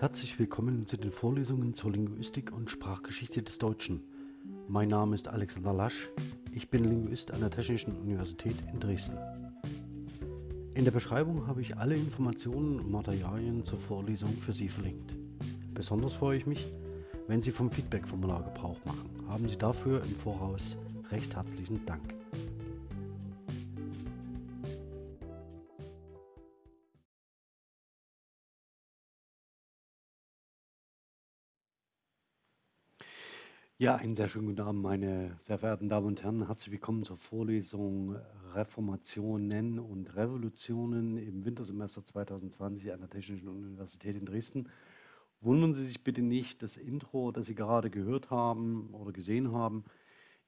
Herzlich willkommen zu den Vorlesungen zur Linguistik und Sprachgeschichte des Deutschen. Mein Name ist Alexander Lasch. Ich bin Linguist an der Technischen Universität in Dresden. In der Beschreibung habe ich alle Informationen und Materialien zur Vorlesung für Sie verlinkt. Besonders freue ich mich, wenn Sie vom Feedback-Formular Gebrauch machen. Haben Sie dafür im Voraus recht herzlichen Dank. Ja, einen sehr schönen guten Abend, meine sehr verehrten Damen und Herren. Herzlich willkommen zur Vorlesung Reformationen und Revolutionen im Wintersemester 2020 an der Technischen Universität in Dresden. Wundern Sie sich bitte nicht, das Intro, das Sie gerade gehört haben oder gesehen haben,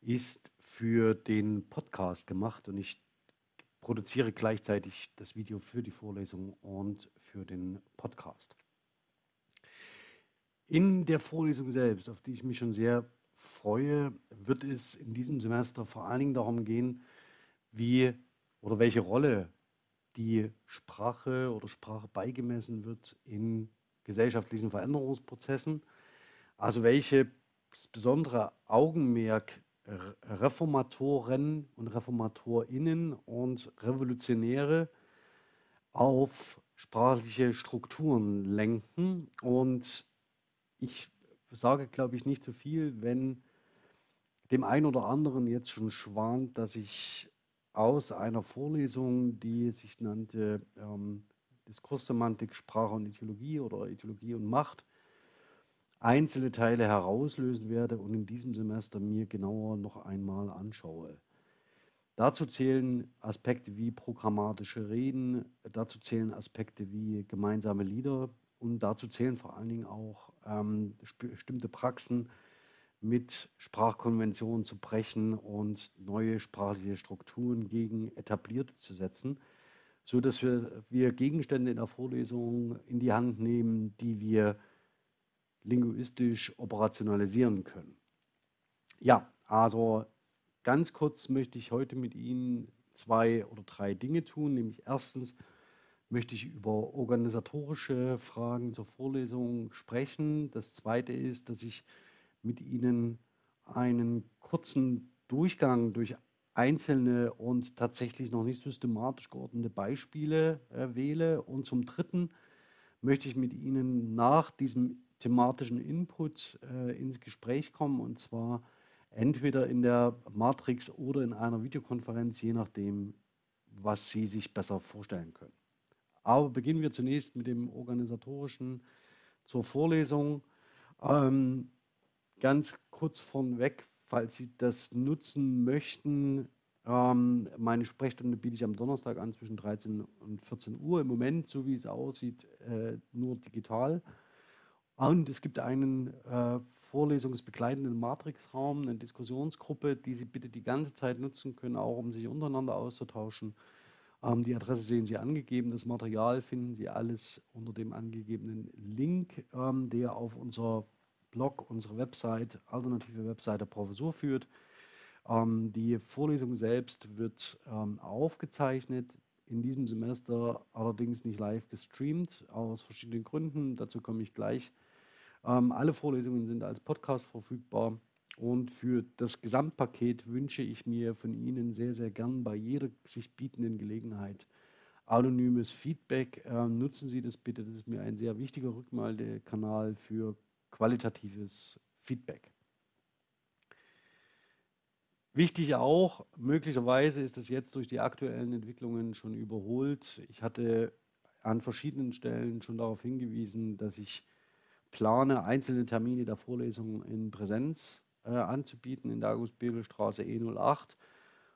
ist für den Podcast gemacht und ich produziere gleichzeitig das Video für die Vorlesung und für den Podcast. In der Vorlesung selbst, auf die ich mich schon sehr freue, wird es in diesem Semester vor allen Dingen darum gehen, wie oder welche Rolle die Sprache oder Sprache beigemessen wird in gesellschaftlichen Veränderungsprozessen. Also welches besondere Augenmerk Reformatoren und Reformatorinnen und Revolutionäre auf sprachliche Strukturen lenken. Und ich sage, glaube ich, nicht zu viel, wenn dem einen oder anderen jetzt schon schwant, dass ich aus einer Vorlesung, die sich nannte ähm, Diskurssemantik, Sprache und Ideologie oder Ideologie und Macht, einzelne Teile herauslösen werde und in diesem Semester mir genauer noch einmal anschaue. Dazu zählen Aspekte wie programmatische Reden, dazu zählen Aspekte wie gemeinsame Lieder, und dazu zählen vor allen Dingen auch ähm, bestimmte Praxen mit Sprachkonventionen zu brechen und neue sprachliche Strukturen gegen etablierte zu setzen, sodass wir, wir Gegenstände in der Vorlesung in die Hand nehmen, die wir linguistisch operationalisieren können. Ja, also ganz kurz möchte ich heute mit Ihnen zwei oder drei Dinge tun, nämlich erstens möchte ich über organisatorische Fragen zur Vorlesung sprechen. Das Zweite ist, dass ich mit Ihnen einen kurzen Durchgang durch einzelne und tatsächlich noch nicht systematisch geordnete Beispiele äh, wähle. Und zum Dritten möchte ich mit Ihnen nach diesem thematischen Input äh, ins Gespräch kommen und zwar entweder in der Matrix oder in einer Videokonferenz, je nachdem, was Sie sich besser vorstellen können. Aber beginnen wir zunächst mit dem organisatorischen zur Vorlesung. Ähm, ganz kurz vorneweg, falls Sie das nutzen möchten, ähm, meine Sprechstunde biete ich am Donnerstag an zwischen 13 und 14 Uhr. Im Moment, so wie es aussieht, äh, nur digital. Und es gibt einen äh, vorlesungsbegleitenden Matrixraum, eine Diskussionsgruppe, die Sie bitte die ganze Zeit nutzen können, auch um sich untereinander auszutauschen. Ähm, die Adresse sehen Sie angegeben. Das Material finden Sie alles unter dem angegebenen Link, ähm, der auf unser Blog, unsere Website, alternative Website der Professur führt. Ähm, die Vorlesung selbst wird aufgezeichnet, in diesem Semester allerdings nicht live gestreamt, aus verschiedenen Gründen. Dazu komme ich gleich. Alle Vorlesungen sind als Podcast verfügbar. Und für das Gesamtpaket wünsche ich mir von Ihnen sehr, sehr gern bei jeder sich bietenden Gelegenheit anonymes Feedback. Ähm, nutzen Sie das bitte, das ist mir ein sehr wichtiger Rückmeldekanal für qualitatives Feedback. Wichtig auch, möglicherweise ist es jetzt durch die aktuellen Entwicklungen schon überholt. Ich hatte an verschiedenen Stellen schon darauf hingewiesen, dass ich plane, einzelne Termine der Vorlesungen in Präsenz äh, anzubieten in der August-Bebel-Straße E08,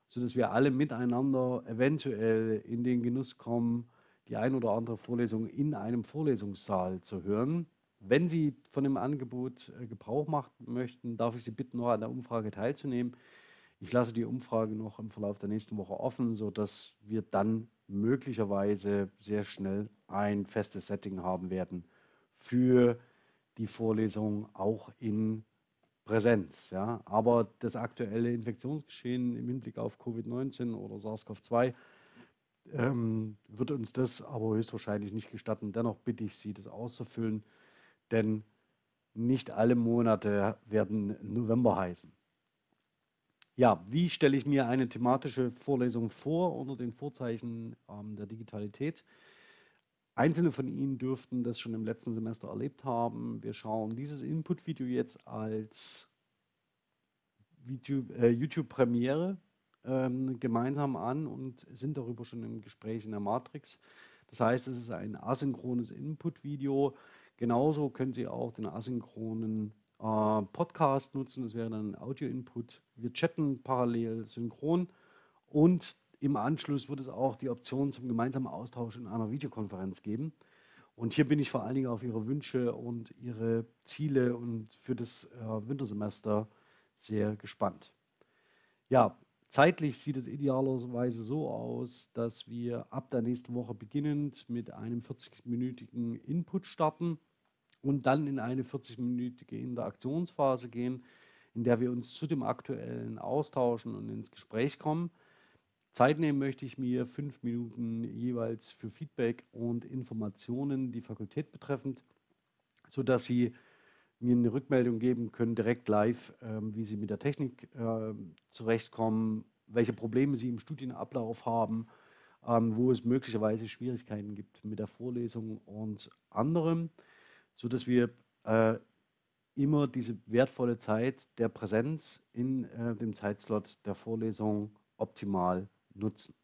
sodass wir alle miteinander eventuell in den Genuss kommen, die ein oder andere Vorlesung in einem Vorlesungssaal zu hören. Wenn Sie von dem Angebot äh, Gebrauch machen möchten, darf ich Sie bitten, noch an der Umfrage teilzunehmen. Ich lasse die Umfrage noch im Verlauf der nächsten Woche offen, sodass wir dann möglicherweise sehr schnell ein festes Setting haben werden für die Vorlesung auch in Präsenz. Ja? Aber das aktuelle Infektionsgeschehen im Hinblick auf Covid-19 oder SARS-CoV-2 ähm, wird uns das aber höchstwahrscheinlich nicht gestatten. Dennoch bitte ich Sie, das auszufüllen. denn nicht alle Monate werden November heißen. Ja, wie stelle ich mir eine thematische Vorlesung vor unter den Vorzeichen ähm, der Digitalität? Einzelne von Ihnen dürften das schon im letzten Semester erlebt haben. Wir schauen dieses Input-Video jetzt als äh, YouTube-Premiere ähm, gemeinsam an und sind darüber schon im Gespräch in der Matrix. Das heißt, es ist ein asynchrones Input-Video. Genauso können Sie auch den asynchronen äh, Podcast nutzen. Das wäre dann ein Audio-Input. Wir chatten parallel synchron und im Anschluss wird es auch die Option zum gemeinsamen Austausch in einer Videokonferenz geben. Und hier bin ich vor allen Dingen auf Ihre Wünsche und Ihre Ziele und für das äh, Wintersemester sehr gespannt. Ja, zeitlich sieht es idealerweise so aus, dass wir ab der nächsten Woche beginnend mit einem 40-minütigen Input starten und dann in eine 40-minütige Interaktionsphase gehen, in der wir uns zu dem aktuellen austauschen und ins Gespräch kommen. Zeit nehmen möchte ich mir fünf Minuten jeweils für Feedback und Informationen, die Fakultät betreffend, sodass Sie mir eine Rückmeldung geben können, direkt live, ähm, wie Sie mit der Technik äh, zurechtkommen, welche Probleme Sie im Studienablauf haben, ähm, wo es möglicherweise Schwierigkeiten gibt mit der Vorlesung und anderem sodass wir äh, immer diese wertvolle Zeit der Präsenz in äh, dem Zeitslot der Vorlesung optimal nutzen.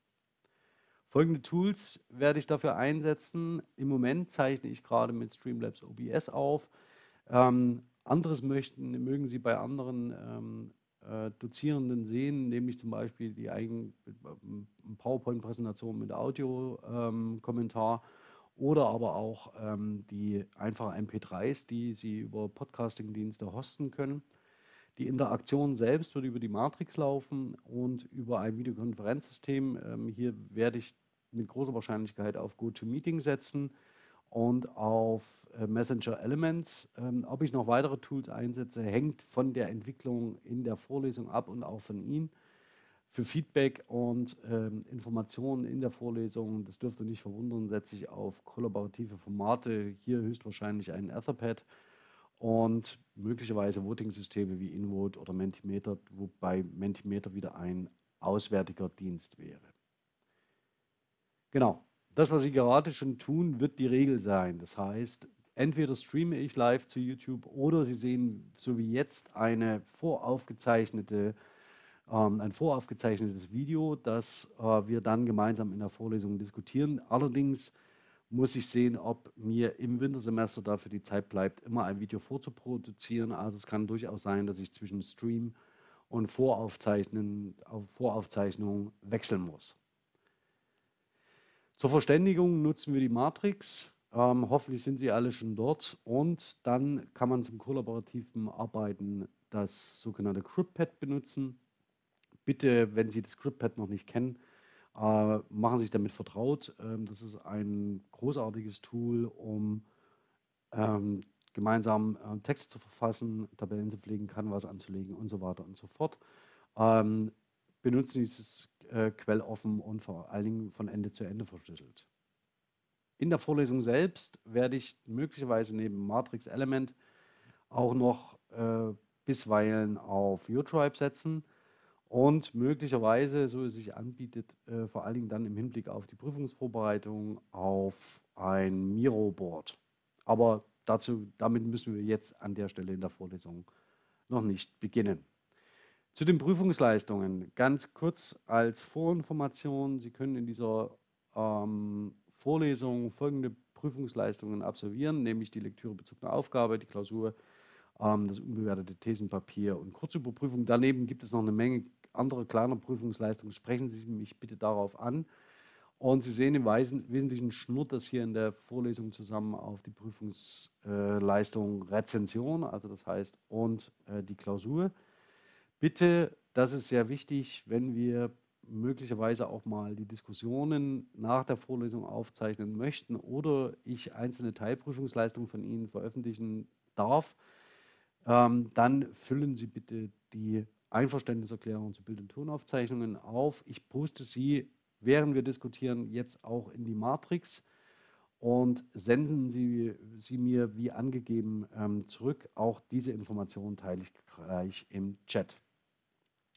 Folgende Tools werde ich dafür einsetzen. Im Moment zeichne ich gerade mit Streamlabs OBS auf. Ähm, anderes möchten, mögen Sie bei anderen ähm, äh, Dozierenden sehen, nämlich zum Beispiel die eigene PowerPoint-Präsentation mit Audio-Kommentar. Ähm, oder aber auch ähm, die einfachen MP3s, die Sie über Podcasting-Dienste hosten können. Die Interaktion selbst wird über die Matrix laufen und über ein Videokonferenzsystem. Ähm, hier werde ich mit großer Wahrscheinlichkeit auf GoToMeeting setzen und auf äh, Messenger Elements. Ähm, ob ich noch weitere Tools einsetze, hängt von der Entwicklung in der Vorlesung ab und auch von Ihnen für Feedback und ähm, Informationen in der Vorlesung, das dürfte nicht verwundern, setze ich auf kollaborative Formate, hier höchstwahrscheinlich ein Etherpad und möglicherweise Voting-Systeme wie InVote oder Mentimeter, wobei Mentimeter wieder ein auswärtiger Dienst wäre. Genau, das, was Sie gerade schon tun, wird die Regel sein. Das heißt, entweder streame ich live zu YouTube oder Sie sehen so wie jetzt eine voraufgezeichnete ähm, ein voraufgezeichnetes Video, das äh, wir dann gemeinsam in der Vorlesung diskutieren. Allerdings muss ich sehen, ob mir im Wintersemester dafür die Zeit bleibt, immer ein Video vorzuproduzieren. Also es kann durchaus sein, dass ich zwischen Stream und Voraufzeichnen, Voraufzeichnung wechseln muss. Zur Verständigung nutzen wir die Matrix. Ähm, hoffentlich sind Sie alle schon dort. Und dann kann man zum kollaborativen Arbeiten das sogenannte CryptPad benutzen bitte, wenn Sie das ScriptPad noch nicht kennen, äh, machen sich damit vertraut. Ähm, das ist ein großartiges Tool, um ähm, gemeinsam äh, Texte zu verfassen, Tabellen zu pflegen, Canvas anzulegen und so weiter und so fort. Ähm, benutzen dieses äh, quelloffen und vor allen Dingen von Ende zu Ende verschlüsselt. In der Vorlesung selbst werde ich möglicherweise neben Matrix Element auch noch äh, bisweilen auf UTribe setzen und möglicherweise, so es sich anbietet, äh, vor allen Dingen dann im Hinblick auf die Prüfungsvorbereitung auf ein Miro-Board. Aber dazu, damit müssen wir jetzt an der Stelle in der Vorlesung noch nicht beginnen. Zu den Prüfungsleistungen ganz kurz als Vorinformation. Sie können in dieser ähm, Vorlesung folgende Prüfungsleistungen absolvieren, nämlich die Lektüre bezogene Aufgabe, die Klausur, ähm, das unbewertete Thesenpapier und Kurzüberprüfung. Daneben gibt es noch eine Menge andere kleine Prüfungsleistungen, sprechen Sie mich bitte darauf an. Und Sie sehen im Wesentlichen schnurrt das hier in der Vorlesung zusammen auf die Prüfungsleistung Rezension, also das heißt, und äh, die Klausur. Bitte, das ist sehr wichtig, wenn wir möglicherweise auch mal die Diskussionen nach der Vorlesung aufzeichnen möchten oder ich einzelne Teilprüfungsleistungen von Ihnen veröffentlichen darf, ähm, dann füllen Sie bitte die Einverständniserklärungen zu Bild- und Tonaufzeichnungen auf. Ich poste sie, während wir diskutieren, jetzt auch in die Matrix. und senden Sie sie mir wie angegeben ähm, zurück. Auch diese Informationen teile ich gleich im Chat.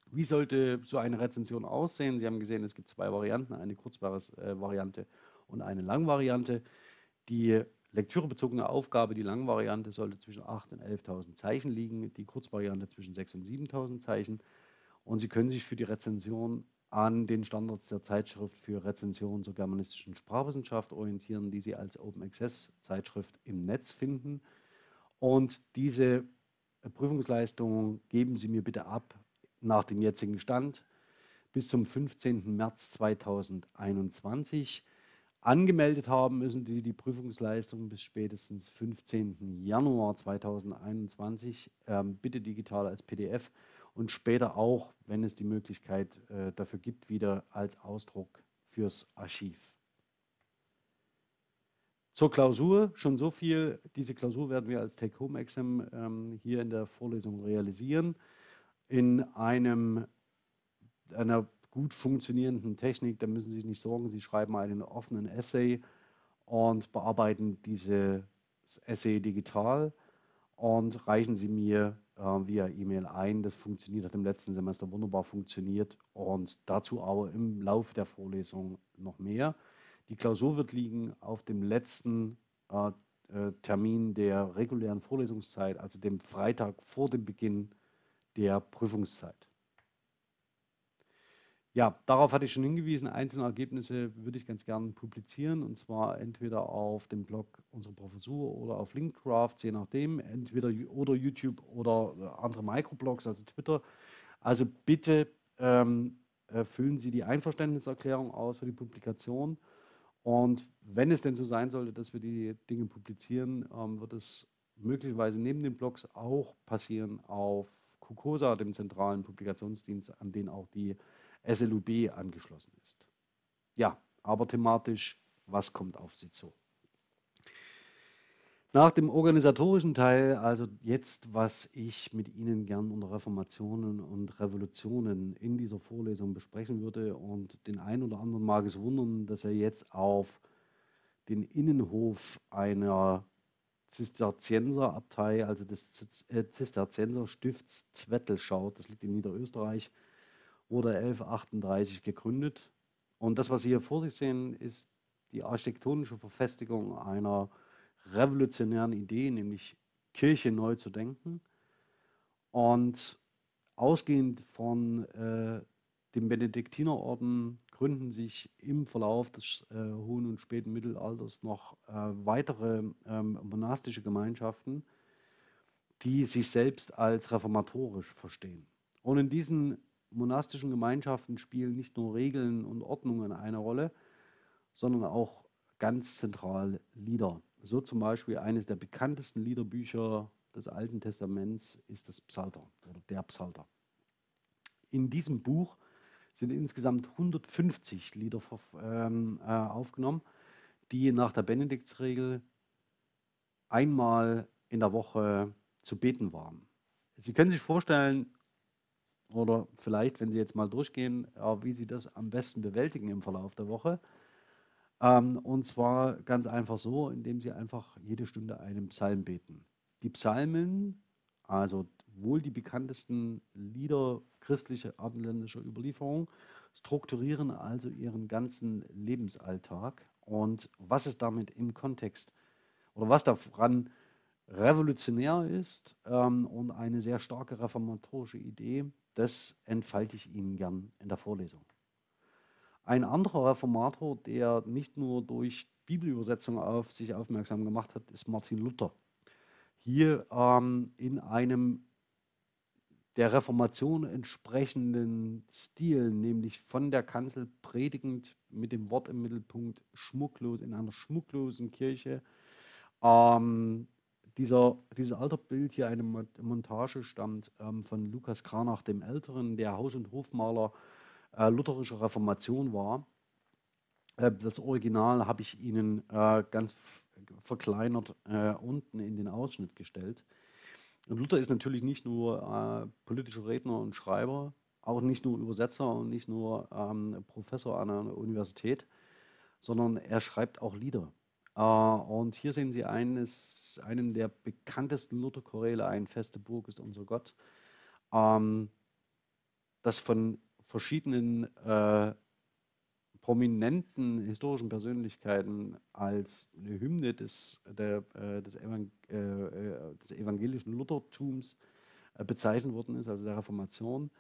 Wie sollte so eine Rezension aussehen? Sie haben gesehen, es gibt zwei Varianten, eine Kurzvariante äh, und eine Langvariante. Die lektürebezogene Aufgabe, die Langvariante, sollte zwischen 8.000 und 11.000 Zeichen liegen, die Kurzvariante zwischen 6.000 und 7.000 Zeichen. Und Sie können sich für die Rezension an den Standards der Zeitschrift für Rezension zur germanistischen Sprachwissenschaft orientieren, die Sie als Open Access Zeitschrift im Netz finden. Und diese Prüfungsleistung geben Sie mir bitte ab nach dem jetzigen Stand bis zum 15. März 2021. Angemeldet haben müssen Sie die Prüfungsleistung bis spätestens 15. Januar 2021, ähm, bitte digital als PDF und später auch, wenn es die Möglichkeit äh, dafür gibt, wieder als Ausdruck fürs Archiv. Zur Klausur schon so viel. Diese Klausur werden wir als Take-Home-Exam ähm, hier in der Vorlesung realisieren. In einem, einer gut funktionierenden Technik, da müssen Sie sich nicht sorgen, Sie schreiben einen offenen Essay und bearbeiten dieses Essay digital und reichen Sie mir äh, via E-Mail ein. Das funktioniert, hat im letzten Semester wunderbar funktioniert und dazu aber im Laufe der Vorlesung noch mehr. Die Klausur wird liegen auf dem letzten äh, äh, Termin der regulären Vorlesungszeit, also dem Freitag vor dem Beginn der Prüfungszeit. Ja, darauf hatte ich schon hingewiesen. Einzelne Ergebnisse würde ich ganz gerne publizieren und zwar entweder auf dem Blog unserer Professur oder auf Linkcraft, je nachdem, entweder oder YouTube oder äh, andere Microblogs, also Twitter. Also bitte ähm, äh, füllen Sie die Einverständniserklärung aus für die Publikation. Und wenn es denn so sein sollte, dass wir die Dinge publizieren, ähm, wird es möglicherweise neben den Blogs auch passieren auf KUKOSA, dem zentralen Publikationsdienst, an den auch die SLUB angeschlossen ist. Ja, aber thematisch, was kommt auf Sie zu? Nach dem organisatorischen Teil, also jetzt, was ich mit Ihnen gern unter Reformationen und Revolutionen in dieser Vorlesung besprechen würde, und den einen oder anderen mag es wundern, dass er jetzt auf den Innenhof einer Zisterzienserabtei, also des äh, Zisterzienserstifts Zwettel schaut. Das liegt in Niederösterreich wurde 1138 gegründet. Und das, was Sie hier vor sich sehen, ist die architektonische Verfestigung einer revolutionären Idee, nämlich Kirche neu zu denken. Und ausgehend von äh, dem Benediktinerorden gründen sich im Verlauf des äh, hohen und späten Mittelalters noch äh, weitere ähm, monastische Gemeinschaften, die sich selbst als reformatorisch verstehen. Und in diesen monastischen Gemeinschaften spielen nicht nur Regeln und Ordnungen eine Rolle, sondern auch ganz zentral Lieder. So zum Beispiel eines der bekanntesten Liederbücher des Alten Testaments ist das Psalter oder der Psalter. In diesem Buch sind insgesamt 150 Lieder ähm, äh, aufgenommen, die nach der Benediktsregel einmal in der Woche zu beten waren. Sie können sich vorstellen, oder vielleicht, wenn Sie jetzt mal durchgehen, wie Sie das am besten bewältigen im Verlauf der Woche. Ähm, und zwar ganz einfach so, indem Sie einfach jede Stunde einen Psalm beten. Die Psalmen, also wohl die bekanntesten Lieder christlicher abendländischer Überlieferung, strukturieren also Ihren ganzen Lebensalltag. Und was ist damit im Kontext oder was daran revolutionär ist ähm, und eine sehr starke reformatorische Idee, das entfalte ich Ihnen gern in der Vorlesung. Ein anderer Reformator, der nicht nur durch Bibelübersetzung auf sich aufmerksam gemacht hat, ist Martin Luther. Hier ähm, in einem der Reformation entsprechenden Stil, nämlich von der Kanzel predigend mit dem Wort im Mittelpunkt, schmucklos in einer schmucklosen Kirche, ähm, dieser, dieses Alterbild hier, eine Montage, stammt ähm, von Lukas Kranach dem Älteren, der Haus- und Hofmaler äh, lutherischer Reformation war. Äh, das Original habe ich Ihnen äh, ganz verkleinert äh, unten in den Ausschnitt gestellt. Und Luther ist natürlich nicht nur äh, politischer Redner und Schreiber, auch nicht nur Übersetzer und nicht nur ähm, Professor an einer Universität, sondern er schreibt auch Lieder. Äh, und hier sehen Sie eines, einen der bekanntesten Luther-Choräle, ein feste Burg ist unser Gott, ähm, das von verschiedenen äh, prominenten historischen Persönlichkeiten als eine Hymne des, der, äh, des, Evang äh, des evangelischen Luthertums bezeichnet worden ist, also der Reformation.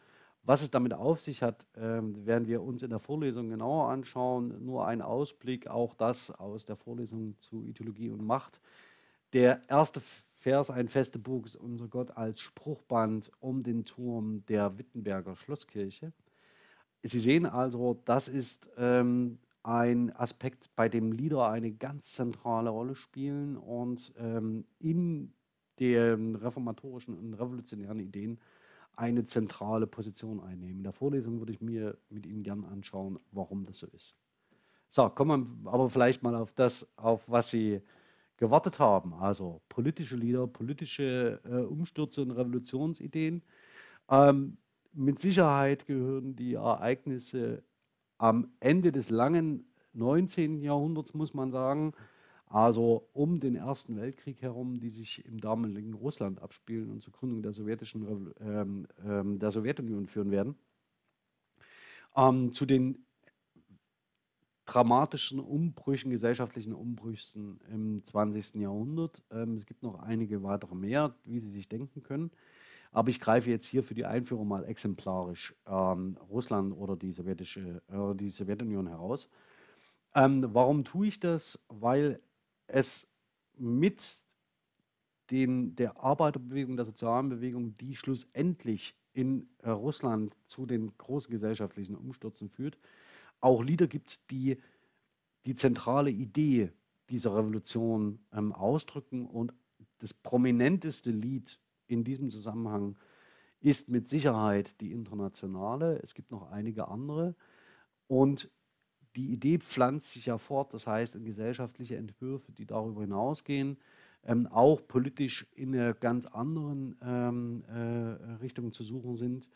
Was es damit auf sich hat, ähm, werden wir uns in der Vorlesung genauer anschauen. Nur ein Ausblick, auch das aus der Vorlesung zu Ideologie und Macht. Der erste Vers, ein feste Burg ist unser Gott als Spruchband um den Turm der Wittenberger Schlosskirche. Sie sehen also, das ist ähm, ein Aspekt, bei dem Lieder eine ganz zentrale Rolle spielen und ähm, in den reformatorischen und revolutionären Ideen eine zentrale Position einnehmen. In der Vorlesung würde ich mir mit Ihnen gerne anschauen, warum das so ist. So, kommen wir aber vielleicht mal auf das, auf was Sie gewartet haben. Also politische Lieder, politische äh, Umstürze und Revolutionsideen. Ähm, mit Sicherheit gehören die Ereignisse am Ende des langen 19. Jahrhunderts, muss man sagen, also um den Ersten Weltkrieg herum, die sich im damaligen Russland abspielen und zur Gründung der, sowjetischen, ähm, ähm, der Sowjetunion führen werden, ähm, zu den dramatischen Umbrüchen, gesellschaftlichen Umbrüchen im 20. Jahrhundert. Ähm, es gibt noch einige weitere mehr, wie Sie sich denken können. Aber ich greife jetzt hier für die Einführung mal exemplarisch ähm, Russland oder die, sowjetische, äh, die Sowjetunion heraus. Ähm, warum tue ich das? Weil es mit den, der Arbeiterbewegung, der sozialen Bewegung, die schlussendlich in äh, Russland zu den großen gesellschaftlichen Umstürzen führt, auch Lieder gibt, die die zentrale Idee dieser Revolution ähm, ausdrücken. Und das prominenteste Lied in diesem Zusammenhang ist mit Sicherheit die internationale. Es gibt noch einige andere. Und die Idee pflanzt sich ja fort, das heißt in gesellschaftliche Entwürfe, die darüber hinausgehen, ähm, auch politisch in einer ganz anderen ähm, äh, Richtung zu suchen sind.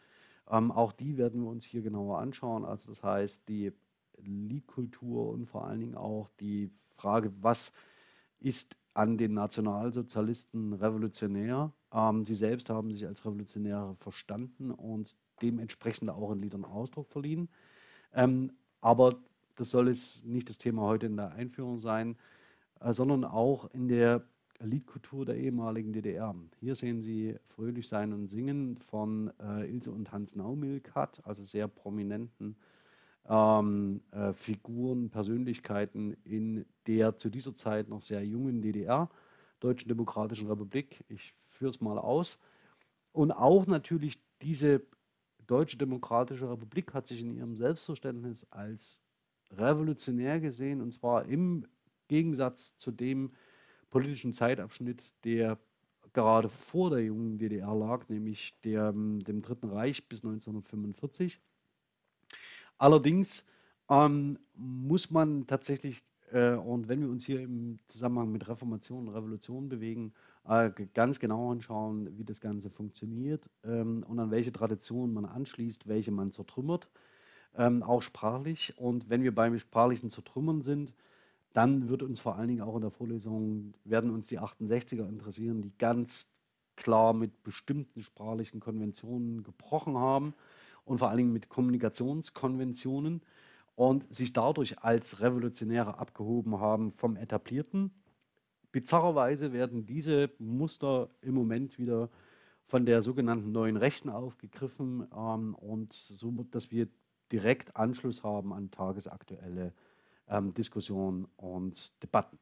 Ähm, auch die werden wir uns hier genauer anschauen. Also das heißt, die Liedkultur und vor allen Dingen auch die Frage, was ist an den Nationalsozialisten revolutionär. Ähm, sie selbst haben sich als Revolutionäre verstanden und dementsprechend auch in Liedern Ausdruck verliehen. Ähm, aber das soll es nicht das Thema heute in der Einführung sein, äh, sondern auch in der Liedkultur der ehemaligen DDR. Hier sehen Sie Fröhlich sein und singen von äh, Ilse und Hans Naumilkat, also sehr prominenten ähm, äh, Figuren, Persönlichkeiten in der zu dieser Zeit noch sehr jungen DDR, Deutschen Demokratischen Republik. Ich führe es mal aus. Und auch natürlich diese Deutsche Demokratische Republik hat sich in ihrem Selbstverständnis als revolutionär gesehen, und zwar im Gegensatz zu dem politischen Zeitabschnitt, der gerade vor der jungen DDR lag, nämlich der, dem Dritten Reich bis 1945. Allerdings ähm, muss man tatsächlich, äh, und wenn wir uns hier im Zusammenhang mit Reformation und Revolution bewegen, äh, ganz genau anschauen, wie das Ganze funktioniert ähm, und an welche Traditionen man anschließt, welche man zertrümmert ähm, auch sprachlich. Und wenn wir beim sprachlichen Zertrümmern sind, dann wird uns vor allen Dingen auch in der Vorlesung, werden uns die 68er interessieren, die ganz klar mit bestimmten sprachlichen Konventionen gebrochen haben und vor allen Dingen mit Kommunikationskonventionen und sich dadurch als Revolutionäre abgehoben haben vom Etablierten. Bizarrerweise werden diese Muster im Moment wieder von der sogenannten neuen Rechten aufgegriffen ähm, und so, dass wir direkt Anschluss haben an tagesaktuelle ähm, Diskussionen und Debatten.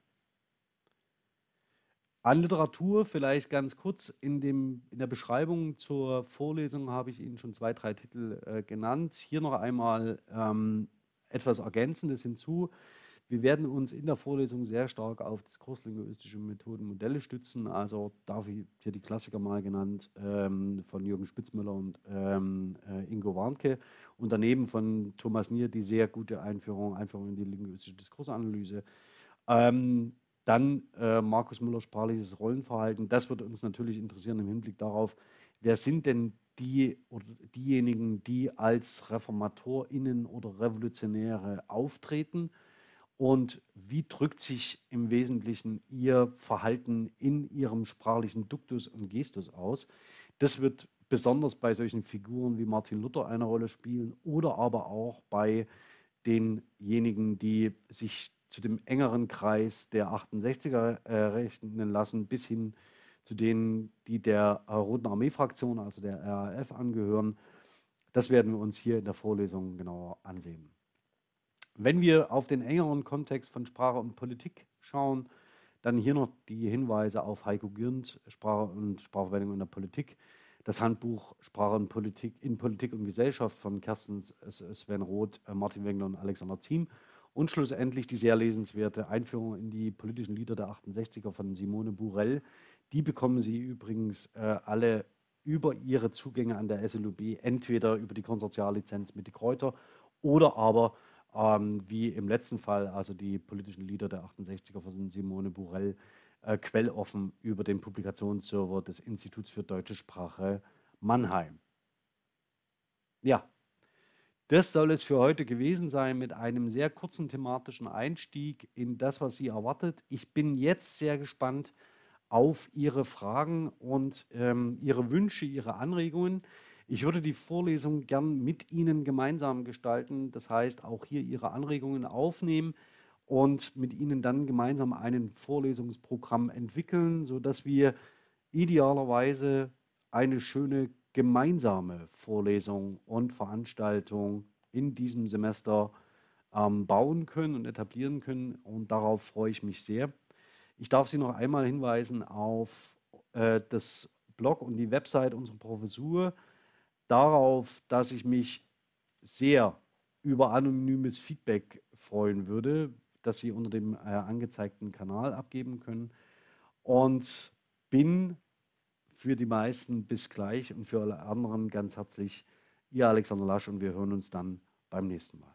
An Literatur vielleicht ganz kurz. In, dem, in der Beschreibung zur Vorlesung habe ich Ihnen schon zwei, drei Titel äh, genannt. Hier noch einmal ähm, etwas Ergänzendes hinzu. Wir werden uns in der Vorlesung sehr stark auf diskurslinguistische Methoden, Modelle stützen. Also darf ich hier die Klassiker mal genannt ähm, von Jürgen Spitzmüller und ähm, äh, Ingo Warnke und daneben von Thomas Nier die sehr gute Einführung, Einführung in die linguistische Diskursanalyse. Ähm, dann äh, Markus Müller sprachliches Rollenverhalten. Das würde uns natürlich interessieren im Hinblick darauf, wer sind denn die oder diejenigen, die als ReformatorInnen oder Revolutionäre auftreten und wie drückt sich im Wesentlichen Ihr Verhalten in Ihrem sprachlichen Duktus und Gestus aus. Das wird besonders bei solchen Figuren wie Martin Luther eine Rolle spielen oder aber auch bei denjenigen, die sich zu dem engeren Kreis der 68er äh, rechnen lassen, bis hin zu denen, die der Roten Armee-Fraktion, also der RAF, angehören. Das werden wir uns hier in der Vorlesung genauer ansehen. Wenn wir auf den engeren Kontext von Sprache und Politik schauen, dann hier noch die Hinweise auf Heiko Gürnt, Sprache und Sprachverwendung in der Politik, das Handbuch Sprache und Politik in Politik und Gesellschaft von Kersten Sven Roth, äh, Martin Wengler und Alexander Ziem und schlussendlich die sehr lesenswerte Einführung in die politischen Lieder der 68er von Simone Burell. Die bekommen Sie übrigens äh, alle über Ihre Zugänge an der SLUB, entweder über die Konsortiallizenz mit die Kräuter oder aber ähm, wie im letzten Fall, also die politischen Lieder der 68er von Simone Burell, äh, quelloffen über den Publikationsserver des Instituts für deutsche Sprache Mannheim. Ja, das soll es für heute gewesen sein mit einem sehr kurzen thematischen Einstieg in das, was Sie erwartet. Ich bin jetzt sehr gespannt auf Ihre Fragen und ähm, Ihre Wünsche, Ihre Anregungen. Ich würde die Vorlesung gern mit Ihnen gemeinsam gestalten, das heißt auch hier Ihre Anregungen aufnehmen und mit Ihnen dann gemeinsam ein Vorlesungsprogramm entwickeln, sodass wir idealerweise eine schöne gemeinsame Vorlesung und Veranstaltung in diesem Semester ähm, bauen können und etablieren können. Und darauf freue ich mich sehr. Ich darf Sie noch einmal hinweisen auf äh, das Blog und die Website unserer Professur, darauf, dass ich mich sehr über anonymes Feedback freuen würde, das Sie unter dem äh, angezeigten Kanal abgeben können. Und bin für die meisten bis gleich und für alle anderen ganz herzlich Ihr Alexander Lasch und wir hören uns dann beim nächsten Mal.